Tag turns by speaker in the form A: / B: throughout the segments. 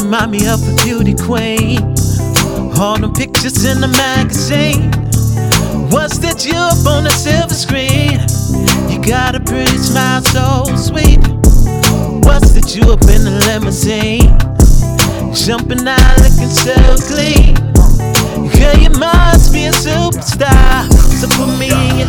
A: remind me of a beauty queen. All them pictures in the magazine. What's that you up on the silver screen? You got a pretty smile, so sweet. What's that you up in the limousine? Jumping out looking so clean. Girl, you must be a superstar. So put me in your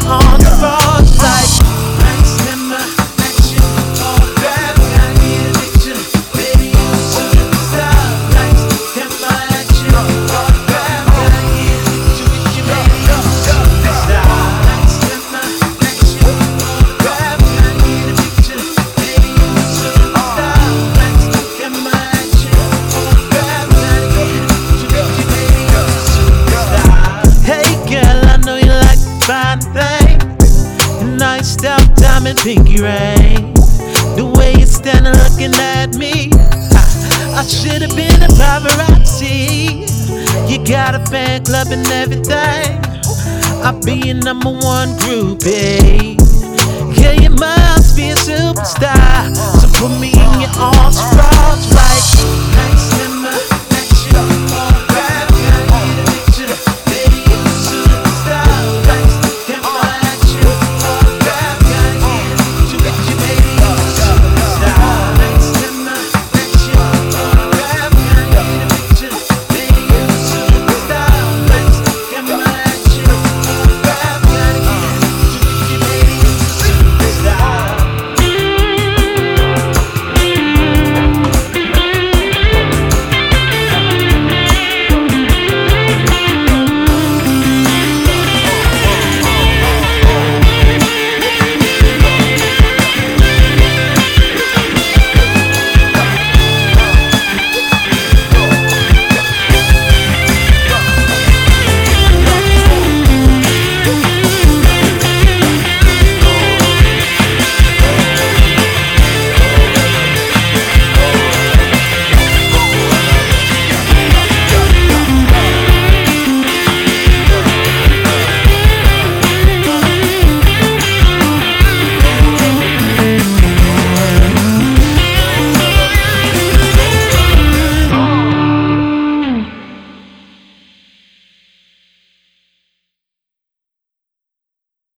A: Nice style, diamond pinky ring. The way you're standing looking at me. I, I should have been a paparazzi. You got a fan club and everything. I'll be your number one groupie. Yeah, you must be a superstar. So put me in your arms, like.